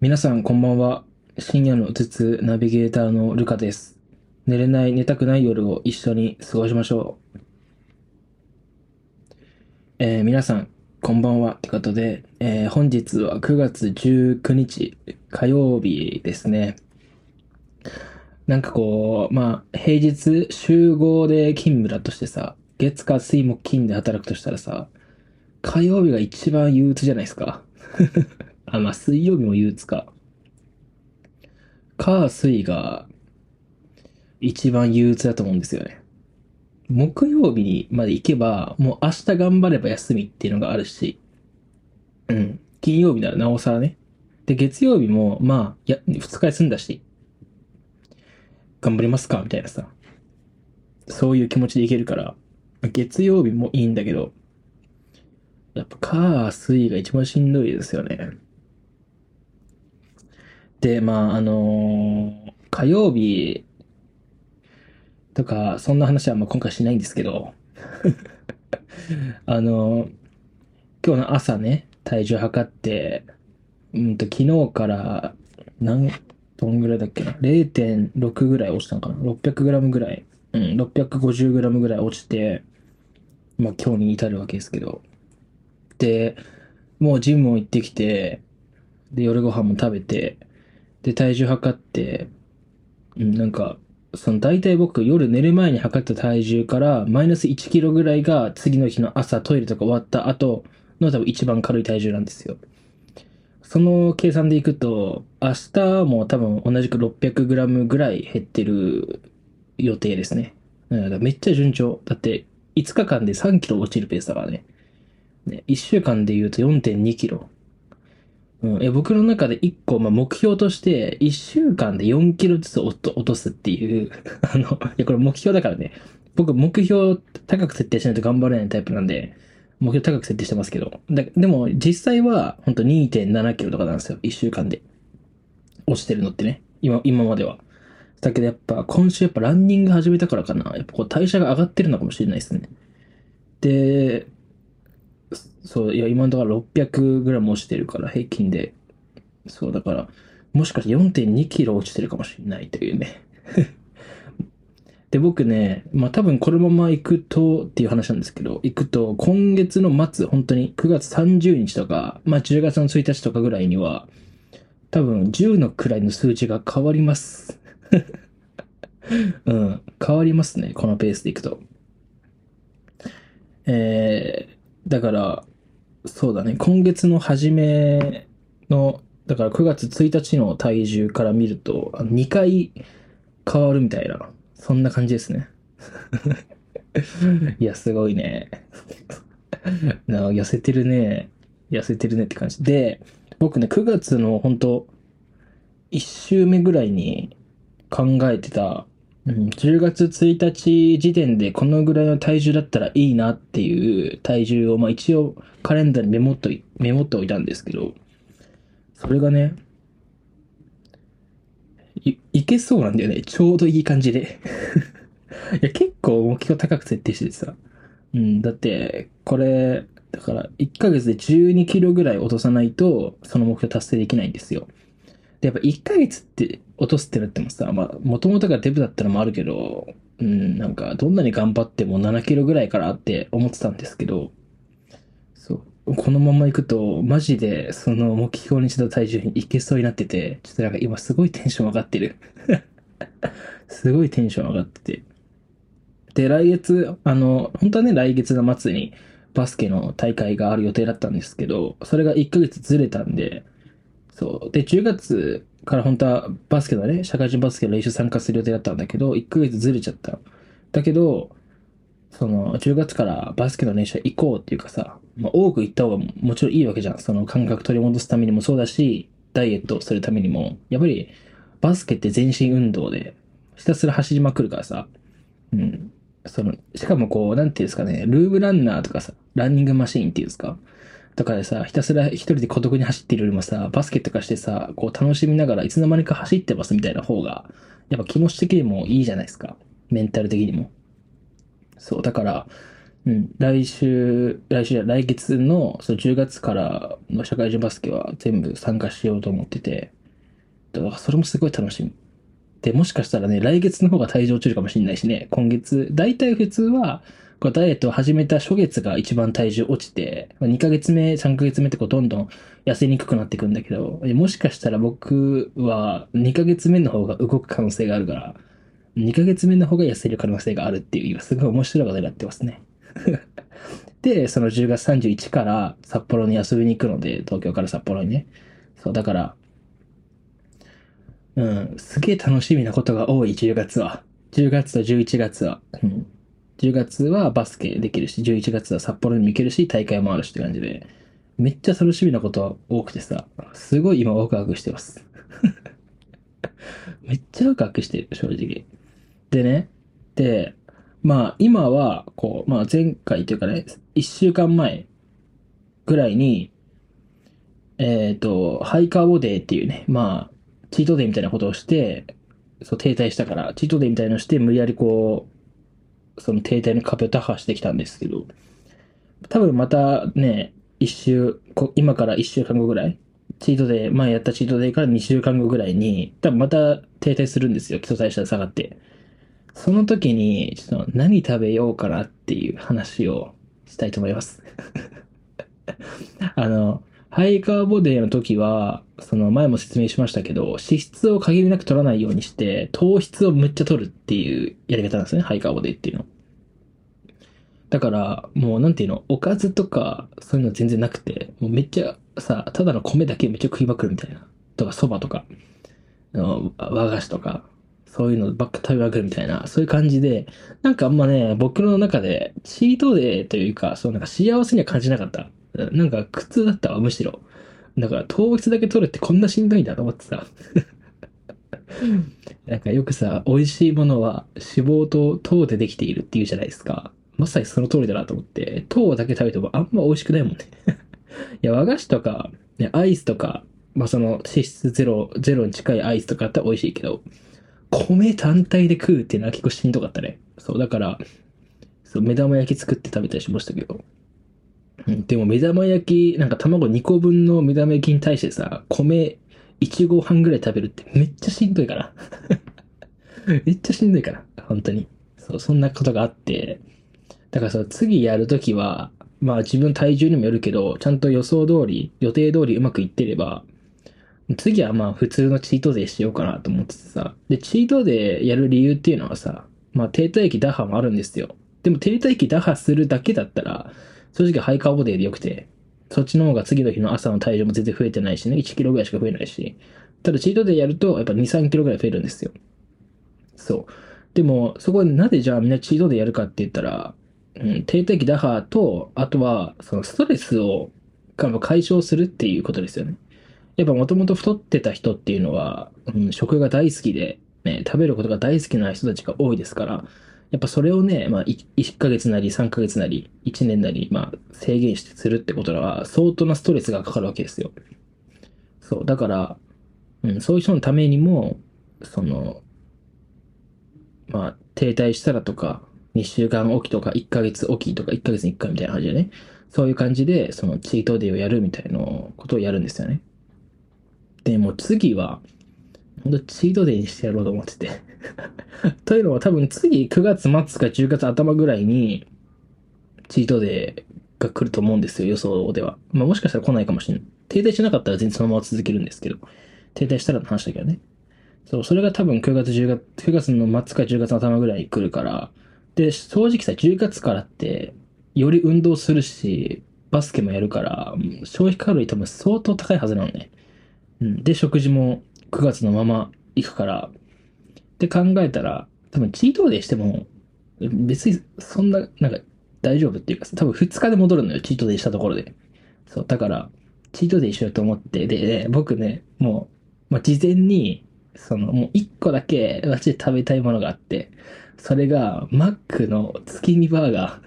皆さんこんばんは。深夜のうつつナビゲーターのルカです。寝れない、寝たくない夜を一緒に過ごしましょう。えー皆さん、こんばんは。ってことで、えー本日は9月19日火曜日ですね。なんかこう、まあ、平日集合で勤務だとしてさ、月火水木金で働くとしたらさ、火曜日が一番憂鬱じゃないですか。あ、まあ、水曜日も憂鬱か。火、水が一番憂鬱だと思うんですよね。木曜日にまで行けば、もう明日頑張れば休みっていうのがあるし、うん。金曜日ならなおさらね。で、月曜日も、まあ、や、二日休んだし、頑張りますか？みたいなさ。そういう気持ちでいけるから、月曜日もいいんだけど、やっぱ火、水が一番しんどいですよね。で、まあ、あのー火曜日とか、そんな話はまあ今回しないんですけど、あのー今日の朝ね、体重測って、うんと、昨日から何トンぐらいだっけな ?0.6 ぐらい落ちたのかな ?600 グラムぐらい。うん、650グラムぐらい落ちて、まあ今日に至るわけですけど。で、もうジムも行ってきて、で、夜ご飯も食べて、で、体重測って、うん、なんか、その大体僕夜寝る前に測った体重からマイナス1キロぐらいが次の日の朝トイレとか終わった後の多分一番軽い体重なんですよ。その計算でいくと、明日も多分同じく 600g ぐらい減ってる予定ですね。だからめっちゃ順調。だって5日間で3キロ落ちるペースだからね。ね1週間で言うと4.2キロ。うん、え僕の中で1個、まあ、目標として、1週間で4キロずつ落とすっていう、あの、いや、これ目標だからね。僕、目標高く設定しないと頑張れないタイプなんで、目標高く設定してますけど。だでも、実際は、ほんと2.7キロとかなんですよ。1週間で。落ちてるのってね。今、今までは。だけどやっぱ、今週やっぱランニング始めたからかな。やっぱこう代謝が上がってるのかもしれないですね。で、そう、いや、今のところ600グラム落ちてるから、平均で。そう、だから、もしかして4.2キロ落ちてるかもしれないというね。で、僕ね、まあ多分このまま行くとっていう話なんですけど、行くと今月の末、本当に9月30日とか、まあ10月の1日とかぐらいには、多分10のくらいの数字が変わります。うん、変わりますね、このペースで行くと。えー、だから、そうだね、今月の初めの、だから9月1日の体重から見ると、あの2回変わるみたいな、そんな感じですね。いや、すごいね。な痩せてるね。痩せてるねって感じ。で、僕ね、9月の本当1週目ぐらいに考えてた、うん、10月1日時点でこのぐらいの体重だったらいいなっていう体重を、まあ一応カレンダーにメモっとい、メモっておいたんですけど、それがね、い、いけそうなんだよね。ちょうどいい感じで。いや、結構目標高く設定しててさ。うん、だって、これ、だから、1ヶ月で12キロぐらい落とさないと、その目標達成できないんですよ。で、やっぱ1ヶ月って落とすってなってもさ、まあ、もともとがデブだったのもあるけど、うん、なんか、どんなに頑張っても7キロぐらいからって思ってたんですけど、そう、このまま行くと、マジで、その目標にした体重に行けそうになってて、ちょっとなんか今すごいテンション上がってる。すごいテンション上がってて。で、来月、あの、本当はね、来月の末にバスケの大会がある予定だったんですけど、それが1ヶ月ずれたんで、そう。で、10月から本当はバスケのね、社会人バスケの練習参加する予定だったんだけど、1ヶ月ずれちゃった。だけど、その、10月からバスケの練習行こうっていうかさ、まあ、多く行った方がもちろんいいわけじゃん。その感覚取り戻すためにもそうだし、ダイエットするためにも、やっぱりバスケって全身運動で、ひたすら走りまくるからさ、うん。その、しかもこう、なんていうんですかね、ルームランナーとかさ、ランニングマシーンっていうんですかとかでさ、ひたすら一人で孤独に走ってるよりもさ、バスケとかしてさ、こう楽しみながらいつの間にか走ってますみたいな方が、やっぱ気持ち的にもいいじゃないですか。メンタル的にも。そう、だから、うん、来週、来週じゃ来月の、その10月からの社会人バスケは全部参加しようと思ってて、だからそれもすごい楽しみ。で、もしかしたらね、来月の方が体重落ちるかもしれないしね、今月、大体普通は、こダイエットを始めた初月が一番体重落ちて、まあ2ヶ月目、3ヶ月目ってこうどんどん痩せにくくなっていくんだけど、もしかしたら僕は2ヶ月目の方が動く可能性があるから、2ヶ月目の方が痩せる可能性があるっていう、すごい面白いことになってますね。で、その10月31から札幌に遊びに行くので、東京から札幌にね。そう、だから、うん、すげえ楽しみなことが多い、10月は。10月と11月は。うん。10月はバスケできるし、11月は札幌にも行けるし、大会もあるしって感じで、めっちゃ楽しみなこと多くてさ、すごい今ワクワクしてます。めっちゃワクワクしてる、正直。でね、で、まあ今は、こう、まあ前回というかね、1週間前ぐらいに、えっ、と、ハイカーボデーっていうね、まあ、チートデーみたいなことをして、そう停滞したから、チートデーみたいなのして、無理やりこう、その停滞の壁を打破してきたんですけど、多分またね、一週、今から一週間後ぐらい、チートデー、前やったチートデーから2週間後ぐらいに、多分また停滞するんですよ、基礎代謝下がって。その時に、ちょっと何食べようかなっていう話をしたいと思います。あの、ハイカーボデーの時は、その前も説明しましたけど、脂質を限りなく取らないようにして、糖質をむっちゃ取るっていうやり方なんですね、ハイカーボデーっていうの。だから、もうなんていうの、おかずとか、そういうの全然なくて、もうめっちゃさ、ただの米だけめっちゃ食いまくるみたいな。とか、蕎麦とか、和菓子とか、そういうのばっか食べまくるみたいな、そういう感じで、なんかあんまね、僕の中で、チートデーというか、そうなんか幸せには感じなかった。なんか苦痛だったわ、むしろ。だから糖質だけ取るってこんなしんどいんだと思ってさ。なんかよくさ、美味しいものは脂肪と糖でできているって言うじゃないですか。まさにその通りだなと思って、糖だけ食べてもあんま美味しくないもんね。いや、和菓子とか、ね、アイスとか、まあその脂質ゼロ、ゼロに近いアイスとかあったら美味しいけど、米単体で食うっていうのは結構しんどかったね。そう、だから、そう、目玉焼き作って食べたりしましたけど。でも目玉焼き、なんか卵2個分の目玉焼きに対してさ、米1合半ぐらい食べるってめっちゃしんどいから。めっちゃしんどいから、本当に。そう、そんなことがあって。だからさ、次やるときは、まあ自分体重にもよるけど、ちゃんと予想通り、予定通りうまくいってれば、次はまあ普通のチートデーしようかなと思っててさ。で、チートデーやる理由っていうのはさ、まあ低体期打破もあるんですよ。でも低体期打破するだけだったら、正直ハイカーボデーでよくて、そっちの方が次の日の朝の体重も全然増えてないしね、1キロぐらいしか増えないし。ただチートデーやると、やっぱ2、3キロぐらい増えるんですよ。そう。でも、そこでなぜじゃあみんなチートデーやるかって言ったら、うん、低体期打破と、あとは、そのストレスを解消するっていうことですよね。やっぱもともと太ってた人っていうのは、うん、食が大好きで、ね、食べることが大好きな人たちが多いですから、やっぱそれをね、まあ、1ヶ月なり3ヶ月なり、1年なり、まあ、制限してするってことは、相当なストレスがかかるわけですよ。そう、だから、うん、そういう人のためにも、その、まあ、停滞したらとか、2週間おきとか、1ヶ月おきとか、1ヶ月に1回みたいな感じでね、そういう感じで、そのチートデーをやるみたいなことをやるんですよね。で、も次は、ほんとチートデーにしてやろうと思ってて。というのは多分次9月末か10月頭ぐらいに、チートデーが来ると思うんですよ、予想では。まあもしかしたら来ないかもしれない。停滞しなかったら全然そのまま続けるんですけど。停滞したらの話だけどね。そう、それが多分9月10月、9月の末か10月頭ぐらいに来るから。で、正直さ、10月からって、より運動するし、バスケもやるから、消費カロリー多分相当高いはずなのね。うん。で、食事も9月のまま行くから、って考えたら、多分チートデーしても、別にそんな、なんか大丈夫っていうか、多分2日で戻るのよ、チートデーしたところで。そう、だから、チートデーしようと思って、で、僕ね、もう、まあ、事前に、その、もう1個だけ、マジで食べたいものがあって、それが、マックの月見バーガ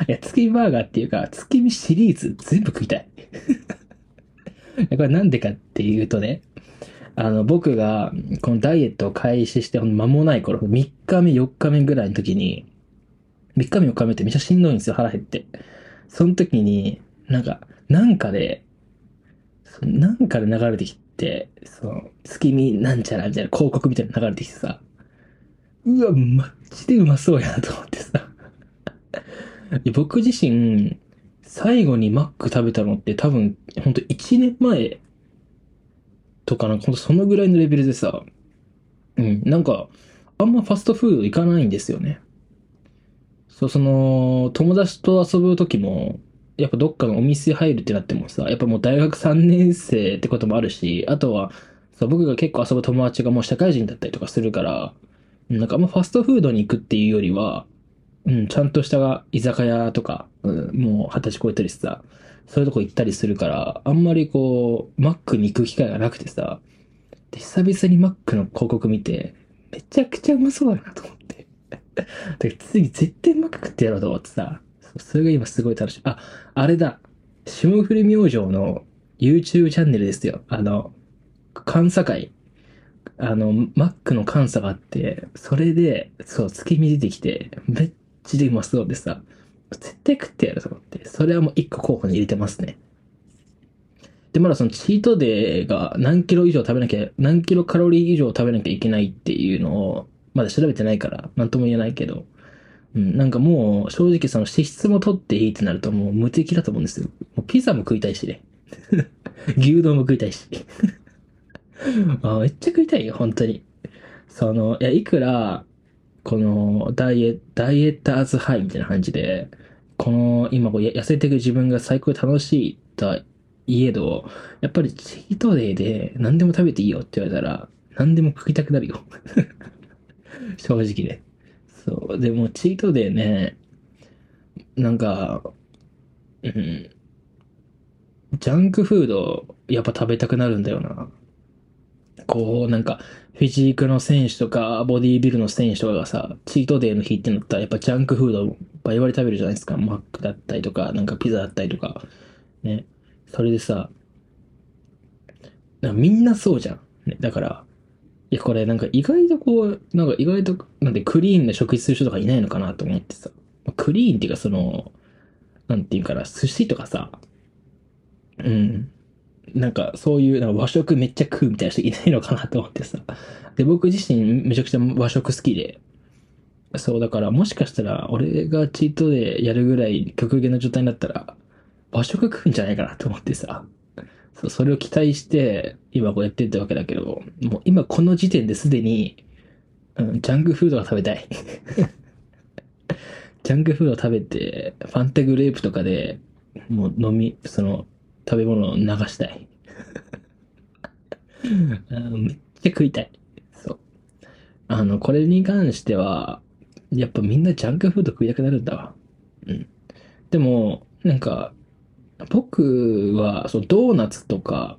ー。いや、月見バーガーっていうか、月見シリーズ全部食いたい。これなんでかっていうとね、あの、僕が、このダイエットを開始して間もない頃、3日目、4日目ぐらいの時に、3日目4日目ってめっちゃしんどいんですよ、腹減って。その時に、なんか、なんかで、なんかで流れてきて、その、月見なんちゃらみたいな広告みたいな流れてきてさ、うわ、マジでうまそうやなと思ってさ。僕自身、最後にマック食べたのって多分、ほんと1年前とかなほんとそのぐらいのレベルでさ、うん、なんか、あんまファストフード行かないんですよね。そう、その、友達と遊ぶ時も、やっぱどっかのお店入るってなってもさ、やっぱもう大学3年生ってこともあるし、あとは、そう僕が結構遊ぶ友達がもう社会人だったりとかするから、なんかあんまファストフードに行くっていうよりは、うん、ちゃんとした居酒屋とか、うん、もう二十歳超えたりしてさ、そういうとこ行ったりするから、あんまりこう、マックに行く機会がなくてさ、で、久々にマックの広告見て、めちゃくちゃうまそうだなと思って。だから次絶対マック食ってやろうと思ってさ、それが今すごい楽しい。あ、あれだ。霜降り明星の YouTube チャンネルですよ。あの、監査会。あの、マックの監査があって、それで、そう、月見出てきて、めっちゃうまそうでさ、絶対食ってやると思って、それはもう一個候補に入れてますね。で、まだそのチートデーが何キロ以上食べなきゃ、何キロカロリー以上食べなきゃいけないっていうのを、まだ調べてないから、なんとも言えないけど、うん、なんかもう、正直その脂質も取っていいってなるともう無敵だと思うんですよ。もうピザも食いたいしね。牛丼も食いたいし。あめっちゃ食いたいよ、本当に。その、いや、いくら、この、ダイエッ、ダイエッターズハイみたいな感じで、この、今こう、痩せていく自分が最高に楽しいといえど、やっぱりチートデーで何でも食べていいよって言われたら、何でも食いたくなるよ。正直ね。そう。でも、チートデーね、なんか、うん、ジャンクフード、やっぱ食べたくなるんだよな。こう、なんか、フィジークの選手とか、ボディービルの選手とかがさ、チートデーの日ってなったら、やっぱジャンクフードバリバリ食べるじゃないですか。マックだったりとか、なんかピザだったりとか。ね。それでさ、みんなそうじゃん。ね、だから、いや、これなんか意外とこう、なんか意外と、なんでクリーンな食事する人とかいないのかなと思ってさ。クリーンっていうかその、なんていうかな、寿司とかさ、うん。なんかそういうなんか和食めっちゃ食うみたいな人いないのかなと思ってさ。で、僕自身めちゃくちゃ和食好きで、そうだからもしかしたら俺がチートでやるぐらい極限の状態になったら和食食うんじゃないかなと思ってさ。そう、それを期待して今こうやってったわけだけど、もう今この時点ですでに、うん、ジャンクフードが食べたい。ジャンクフード食べて、ファンタグレープとかでもう飲み、その、食べ物を流したい。めっちゃ食いたい。そう。あの、これに関しては、やっぱみんなジャンクフード食いたくなるんだわ。うん。でも、なんか、僕は、そう、ドーナツとか、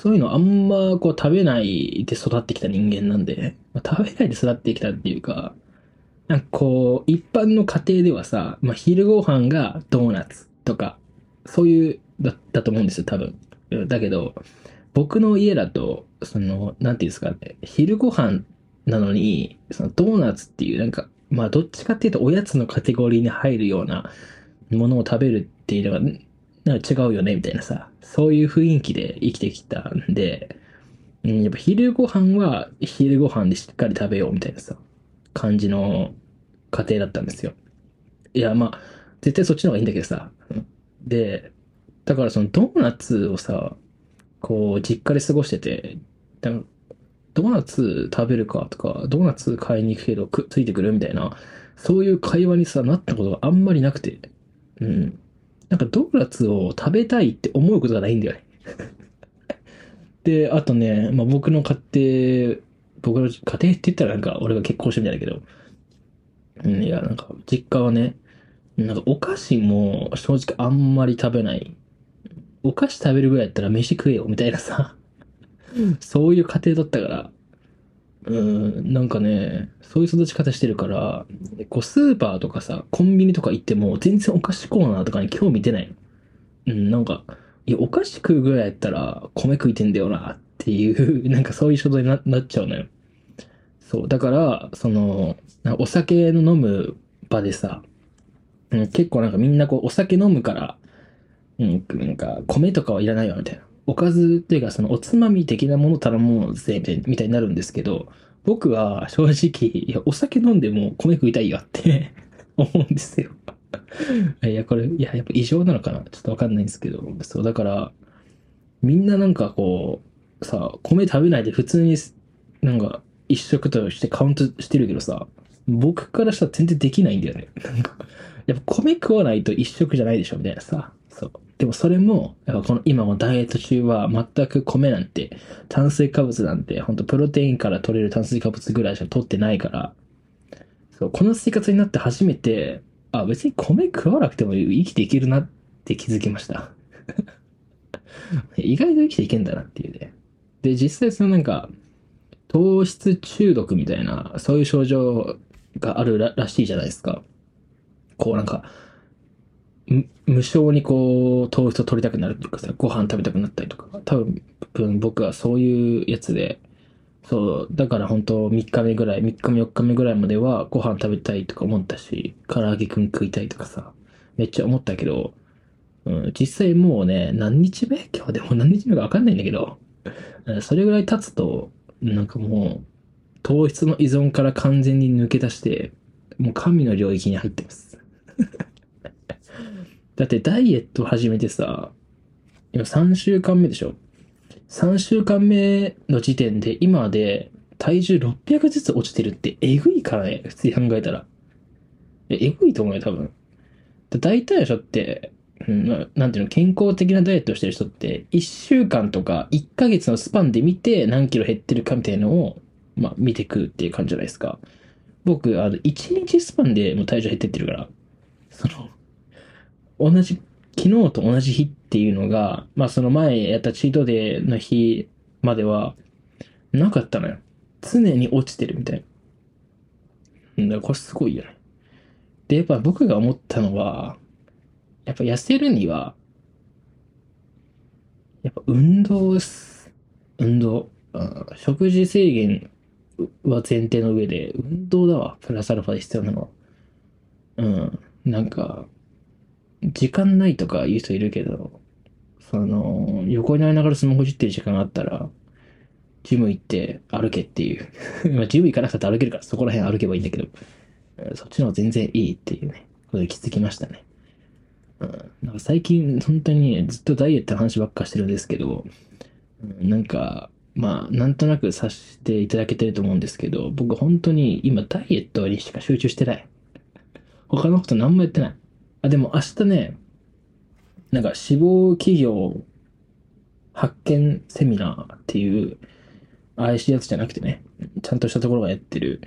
そういうのあんまこう食べないで育ってきた人間なんで、まあ食べないで育ってきたっていうか、なんかこう、一般の家庭ではさ、まあ、昼ご飯がドーナツとか、そういう、だだと思うんですよ、多分。だけど、僕の家だと、その、なんていうんですかね、昼ご飯なのに、そのドーナツっていう、なんか、まあ、どっちかっていうと、おやつのカテゴリーに入るようなものを食べるっていうのが、なんか違うよね、みたいなさ、そういう雰囲気で生きてきたんで、うん、やっぱ昼ご飯は昼ご飯でしっかり食べようみたいなさ、感じの家庭だったんですよ。いや、まあ、絶対そっちの方がいいんだけどさ。で、だからそのドーナツをさ、こう、実家で過ごしてて、だドーナツ食べるかとか、ドーナツ買いに行くけどくついてくるみたいな、そういう会話にさ、なったことがあんまりなくて。うん。なんかドーナツを食べたいって思うことがないんだよね。で、あとね、まあ、僕の家庭、僕の家庭って言ったらなんか俺が結婚してみたいだけど、うん、いや、なんか実家はね、なんかお菓子も正直あんまり食べない。お菓子食べるぐらいやったら飯食えよみたいなさ、そういう家庭だったから、うん、なんかね、そういう育ち方してるから、こうスーパーとかさ、コンビニとか行っても全然お菓子コーナーとかに興味出ないの。うん、なんか、いや、お菓子食うぐらいやったら米食いてんだよなっていう、なんかそういう衝動にななっちゃうのよ。そう。だから、その、お酒の飲む場でさ、うん、結構なんかみんなこう、お酒飲むから、うん、なんか、米とかはいらないわ、みたいな。おかずっていうか、その、おつまみ的なもの頼もうぜ、みたいになるんですけど、僕は正直、いや、お酒飲んでも米食いたいよって 思うんですよ。いや、これ、いや、やっぱ異常なのかな？ちょっとわかんないんですけど、そう、だから、みんななんかこう、さ、米食べないで普通に、なんか、一食としてカウントしてるけどさ、僕からしたら全然できないんだよね。なんか、やっぱ米食わないと一食じゃないでしょ、みたいなさ。そう。でもそれも、やっぱこの今もダイエット中は全く米なんて、炭水化物なんて、ほんとプロテインから取れる炭水化物ぐらいしか取ってないから、そう、この生活になって初めて、あ、別に米食わなくても生きていけるなって気づきました。意外と生きていけんだなっていうね。で、実際そのなんか、糖質中毒みたいな、そういう症状があるらしいじゃないですか。こうなんか、無性にこう、糖質を取りたくなるっていうかさ、ご飯食べたくなったりとか、多分僕はそういうやつで、そう、だから本当3日目ぐらい、3日目4日目ぐらいまではご飯食べたいとか思ったし、唐揚げくん食いたいとかさ、めっちゃ思ったけど、うん、実際もうね、何日目？今日でも何日目かわかんないんだけど、それぐらい経つと、なんかもう、糖質の依存から完全に抜け出して、もう神の領域に入ってます。だってダイエット始めてさ、今3週間目でしょ ?3 週間目の時点で今で体重600ずつ落ちてるってえぐいからね、普通に考えたら。え、えぐいと思うよ、多分。で大体の人って、うん、まあなんていうの、健康的なダイエットをしてる人って、1週間とか1ヶ月のスパンで見て何キロ減ってるかみたいなのを、まあ見てくっていう感じじゃないですか。僕、あの、1日スパンでもう体重減ってってるから、その、同じ、昨日と同じ日っていうのが、まあその前やったチートデーの日までは、なかったのよ。常に落ちてるみたいな。だからこれすごいよね。で、やっぱ僕が思ったのは、やっぱ痩せるには、やっぱ運動す。運動。食事制限は前提の上で、運動だわ。プラスアルファで必要なのは。うん。なんか、時間ないとか言う人いるけど、その、横になりながらスマホいじってる時間があったら、ジム行って歩けっていう。まあ、ジム行かなくたって歩けるから、そこら辺歩けばいいんだけど、そっちの方が全然いいっていうね、ことに気づきましたね。うん。なんか最近、本当にずっとダイエットの話ばっかしてるんですけど、うんなんか、まあ、なんとなくさせていただけてると思うんですけど、僕本当に今ダイエットにしか集中してない。他のこと何もやってない。あ、でも明日ね、なんか志望企業発見セミナーっていう、怪しいやつじゃなくてね、ちゃんとしたところがやってる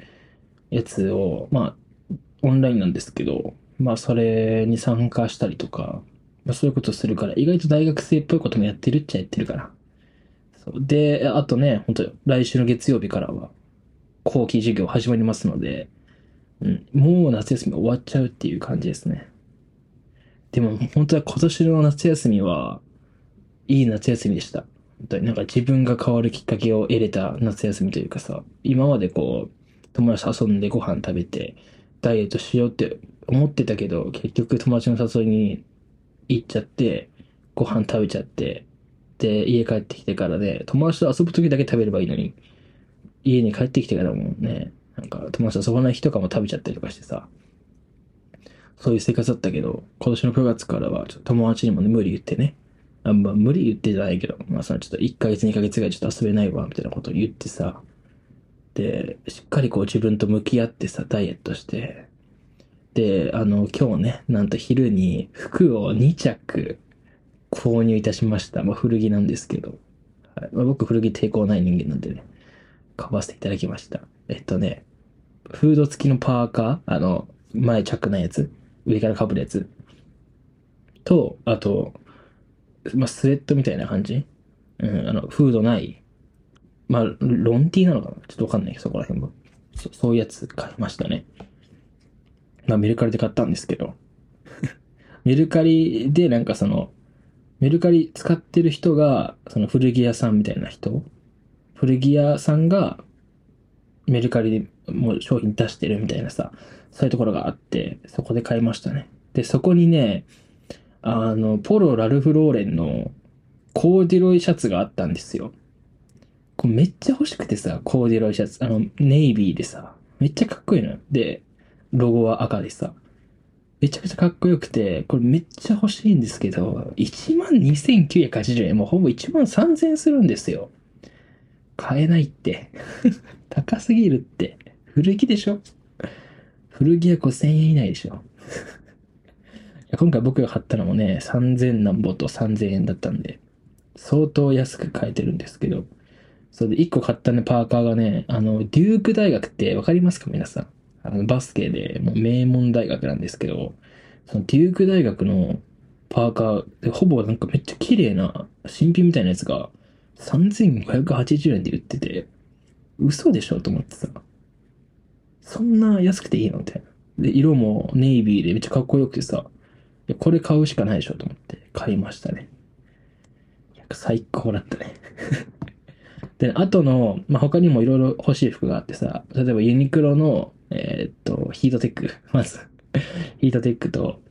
やつを、まあ、オンラインなんですけど、まあ、それに参加したりとか、まあ、そういうことするから、意外と大学生っぽいこともやってるっちゃやってるから。で、あとね、本当来週の月曜日からは、後期授業始まりますので、うん、もう夏休み終わっちゃうっていう感じですね。でも、本当は今年の夏休みは、いい夏休みでした。本当になんか自分が変わるきっかけを得れた夏休みというかさ、今までこう、友達と遊んでご飯食べて、ダイエットしようって思ってたけど、結局友達の誘いに行っちゃって、ご飯食べちゃって、で、家帰ってきてからね、友達と遊ぶ時だけ食べればいいのに、家に帰ってきてからもね、なんか友達と遊ばない日とかも食べちゃったりとかしてさ、そういう生活だったけど、今年の9月からはちょっと友達にもね、無理言ってね、あまあ無理言ってじゃないけど、まあそのちょっと1ヶ月2ヶ月ぐらいちょっと遊べないわ、みたいなことを言ってさ、で、しっかりこう自分と向き合ってさ、ダイエットして、で、あの、今日ね、なんと昼に服を2着購入いたしました。まあ古着なんですけど、はいまあ、僕古着抵抗ない人間なんでね、買わせていただきました。えっとね、フード付きのパーカー、あの、前チャックないやつ、上から被るやつ、と、あと、まあ、スウェットみたいな感じうん、あの、フードない。まあ、ロンティーなのかな？ちょっとわかんないけど、そこら辺も。そそういうやつ買いましたね。まあ、メルカリで買ったんですけど。メルカリでなんかその、メルカリ使ってる人が、その古着屋さんみたいな人古着屋さんが、メルカリでもう商品出してるみたいなさ、そういうところがあって、そこで買いましたね。で、そこにね、あの、ポロ・ラルフ・ローレンのコーディロイシャツがあったんですよ。これめっちゃ欲しくてさ、コーディロイシャツ。あの、ネイビーでさ、めっちゃかっこいいのよ。で、ロゴは赤でさ。めちゃくちゃかっこよくて、これめっちゃ欲しいんですけど、12,980円、もうほぼ1万3000円するんですよ。買えないって。高すぎるって。古着でしょ？古着は5000円以内でしょ 今回僕が買ったのもね、3000何ぼと3000円だったんで、相当安く買えてるんですけど、それで1個買ったね、パーカーがね、あの、デューク大学ってわかりますか？皆さん。あの、バスケでもう名門大学なんですけど、そのデューク大学のパーカーで、ほぼなんかめっちゃ綺麗な新品みたいなやつが3580円で売ってて、嘘でしょと思ってさ。そんな安くていいのみたいな。で、色もネイビーでめっちゃかっこよくてさ、いやこれ買うしかないでしょと思って買いましたね。最高だったね。で、あとの、まあ、他にもいろいろ欲しい服があってさ、例えばユニクロの、えーっと、ヒートテック。まず、ヒートテックと、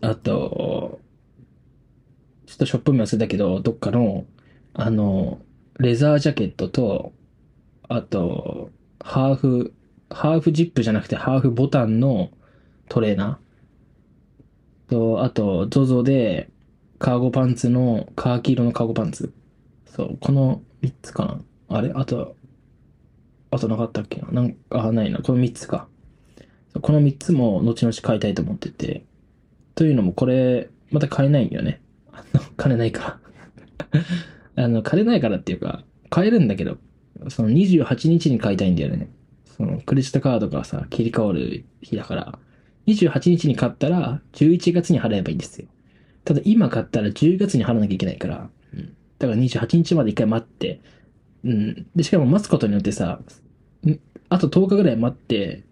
あと、ちょっとショップ名忘れたけど、どっかの、あの、レザージャケットと、あと、ハーフ、ハーフジップじゃなくてハーフボタンのトレーナーと、あと、ZOZO で、カーゴパンツの、カーキ色のカーゴパンツ。そう、この3つかな。あれ？あと、あとなかったっけな？んか、あ、ないな。この3つか。この3つも後々買いたいと思ってて。というのもこれ、また買えないんだよね。あの、金ないから。あの、金ないからっていうか、買えるんだけど、その28日に買いたいんだよね。その、クレジットカードがさ、切り替わる日だから、28日に買ったら、11月に払えばいいんですよ。ただ今買ったら10月に払わなきゃいけないから、うん。だから28日まで一回待って、うん。で、しかも待つことによってさ、あと10日ぐらい待って、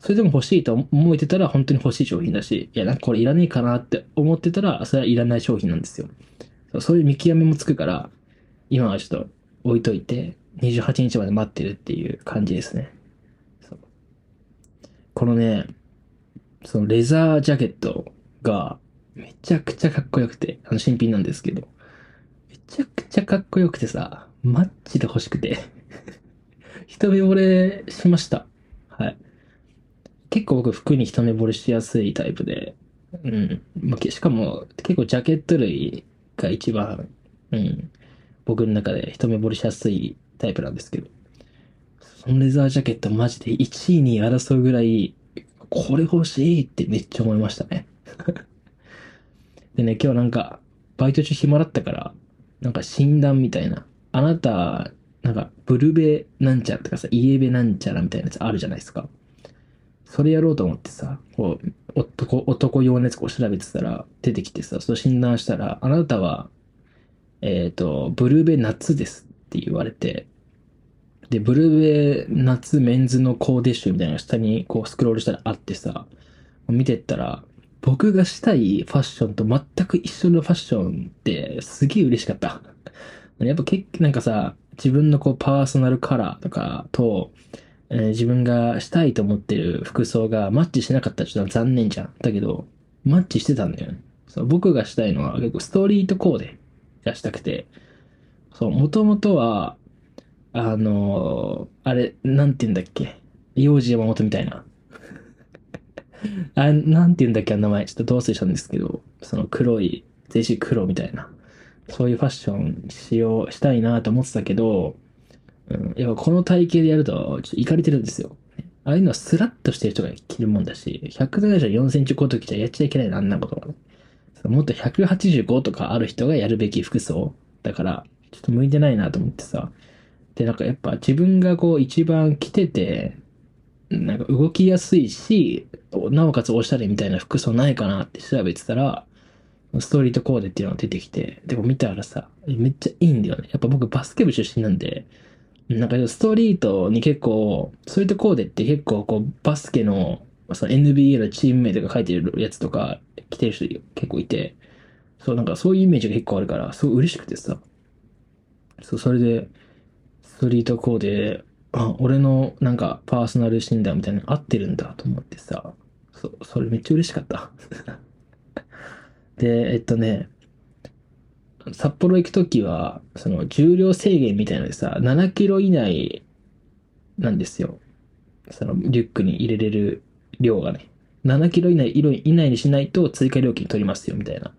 それでも欲しいと思えてたら本当に欲しい商品だし、いや、なんかこれいらねえかなって思ってたら、それはいらない商品なんですよ。そういう見極めもつくから、今はちょっと置いといて、28日まで待ってるっていう感じですね。このね、そのレザージャケットがめちゃくちゃかっこよくて、あの新品なんですけど、めちゃくちゃかっこよくてさ、マッチで欲しくて、一目惚れしました。はい。結構僕服に一目惚れしやすいタイプで、うん。まあ、けしかも結構ジャケット類が一番、うん。僕の中で一目惚れしやすいタイプなんですけど、そのレザージャケットマジで1位に争うぐらい、これ欲しいってめっちゃ思いましたね。でね、今日なんか、バイト中暇だったから、なんか診断みたいな。あなた、なんか、ブルベなんちゃらとかさ、イエベなんちゃらみたいなやつあるじゃないですか。それやろうと思ってさ、こう、男、男用のやつこう調べてたら、出てきてさ、それ診断したら、あなたは、えっ、と、ブルベ夏ですって言われて、で、ブルベ夏メンズのコーデ集みたいなのが下にこうスクロールしたらあってさ、見てったら、僕がしたいファッションと全く一緒のファッションってすげえ嬉しかった。やっぱ結構なんかさ、自分のこうパーソナルカラーとかと、えー自分がしたいと思ってる服装がマッチしなかったらちょっと残念じゃん。だけど、マッチしてたんだよね。そう僕がしたいのは結構ストリートコーデがしたくて、そう、もともとは、あのーあれ、なんて言うんだっけ？幼児山本みたいな。あれ、なんて言うんだっけ、あの名前。ちょっとどう忘れしたんですけど、その黒い、全身黒みたいな。そういうファッションしよう、したいなと思ってたけど、うん、やっぱこの体型でやると、ちょっといかれてるんですよ。ああいうのはスラッとしてる人が着るもんだし、174センチコート着ちゃやっちゃいけないな、あんなことは。もっと185とかある人がやるべき服装。だから、ちょっと向いてないなと思ってさ。で、なんかやっぱ自分がこう一番着てて、なんか動きやすいし、なおかつおしゃれみたいな服装ないかなって調べてたら、ストリートコーデっていうのが出てきて、でも見たらさ、めっちゃいいんだよね。やっぱ僕バスケ部出身なんで、なんかストリートに結構、ストリートコーデって結構こうバスケのその NBA のチーム名とか書いてるやつとか着てる人結構いて、そうなんかそういうイメージが結構あるから、すごい嬉しくてさ、そう、それで、ストリートコーデあ、俺のなんかパーソナル診断みたいなの合ってるんだと思ってさ、そ、それめっちゃ嬉しかった。で、えっとね、札幌行くときは、その重量制限みたいなのでさ、7キロ以内なんですよ。そのリュックに入れれる量がね。7キロ以内以内にしないと追加料金取りますよ、みたいな。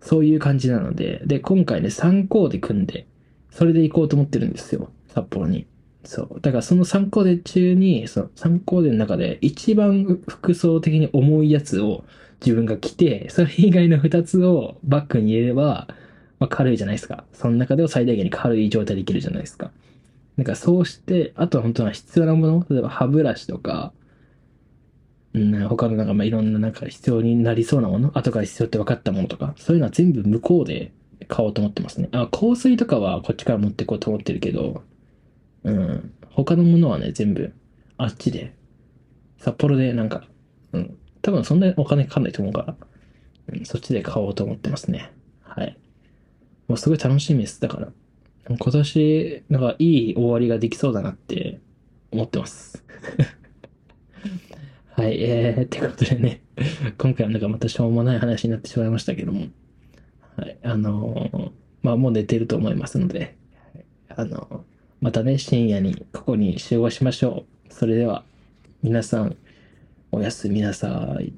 そういう感じなので、で、今回ね、3コーデ組んで、それで行こうと思ってるんですよ、札幌に。そう。だからその3コーデ中に、その3コーデの中で一番服装的に重いやつを自分が着て、それ以外の2つをバッグに入れれば、まあ、軽いじゃないですか。その中では最大限に軽い状態でいけるじゃないですか。なんかそうして、あとは本当は必要なもの、例えば歯ブラシとか、うん、他のなんかまあいろんななんか必要になりそうなもの、後から必要って分かったものとか、そういうのは全部向こうで買おうと思ってますね。あ、香水とかはこっちから持っていこうと思ってるけど、うん、他のものはね、全部あっちで、札幌でなんか、うん、多分そんなにお金かかんないと思うから、うん、そっちで買おうと思ってますね。はい。もうすごい楽しみです。だから、今年、なんかいい終わりができそうだなって思ってます。はい、えー、ってことでね、今回はなんかまたしょうもない話になってしまいましたけども、はい、あのー、まあもう寝てると思いますので、あのー、またね、深夜にここに集合しましょう。それでは、皆さん、おやすみなさい。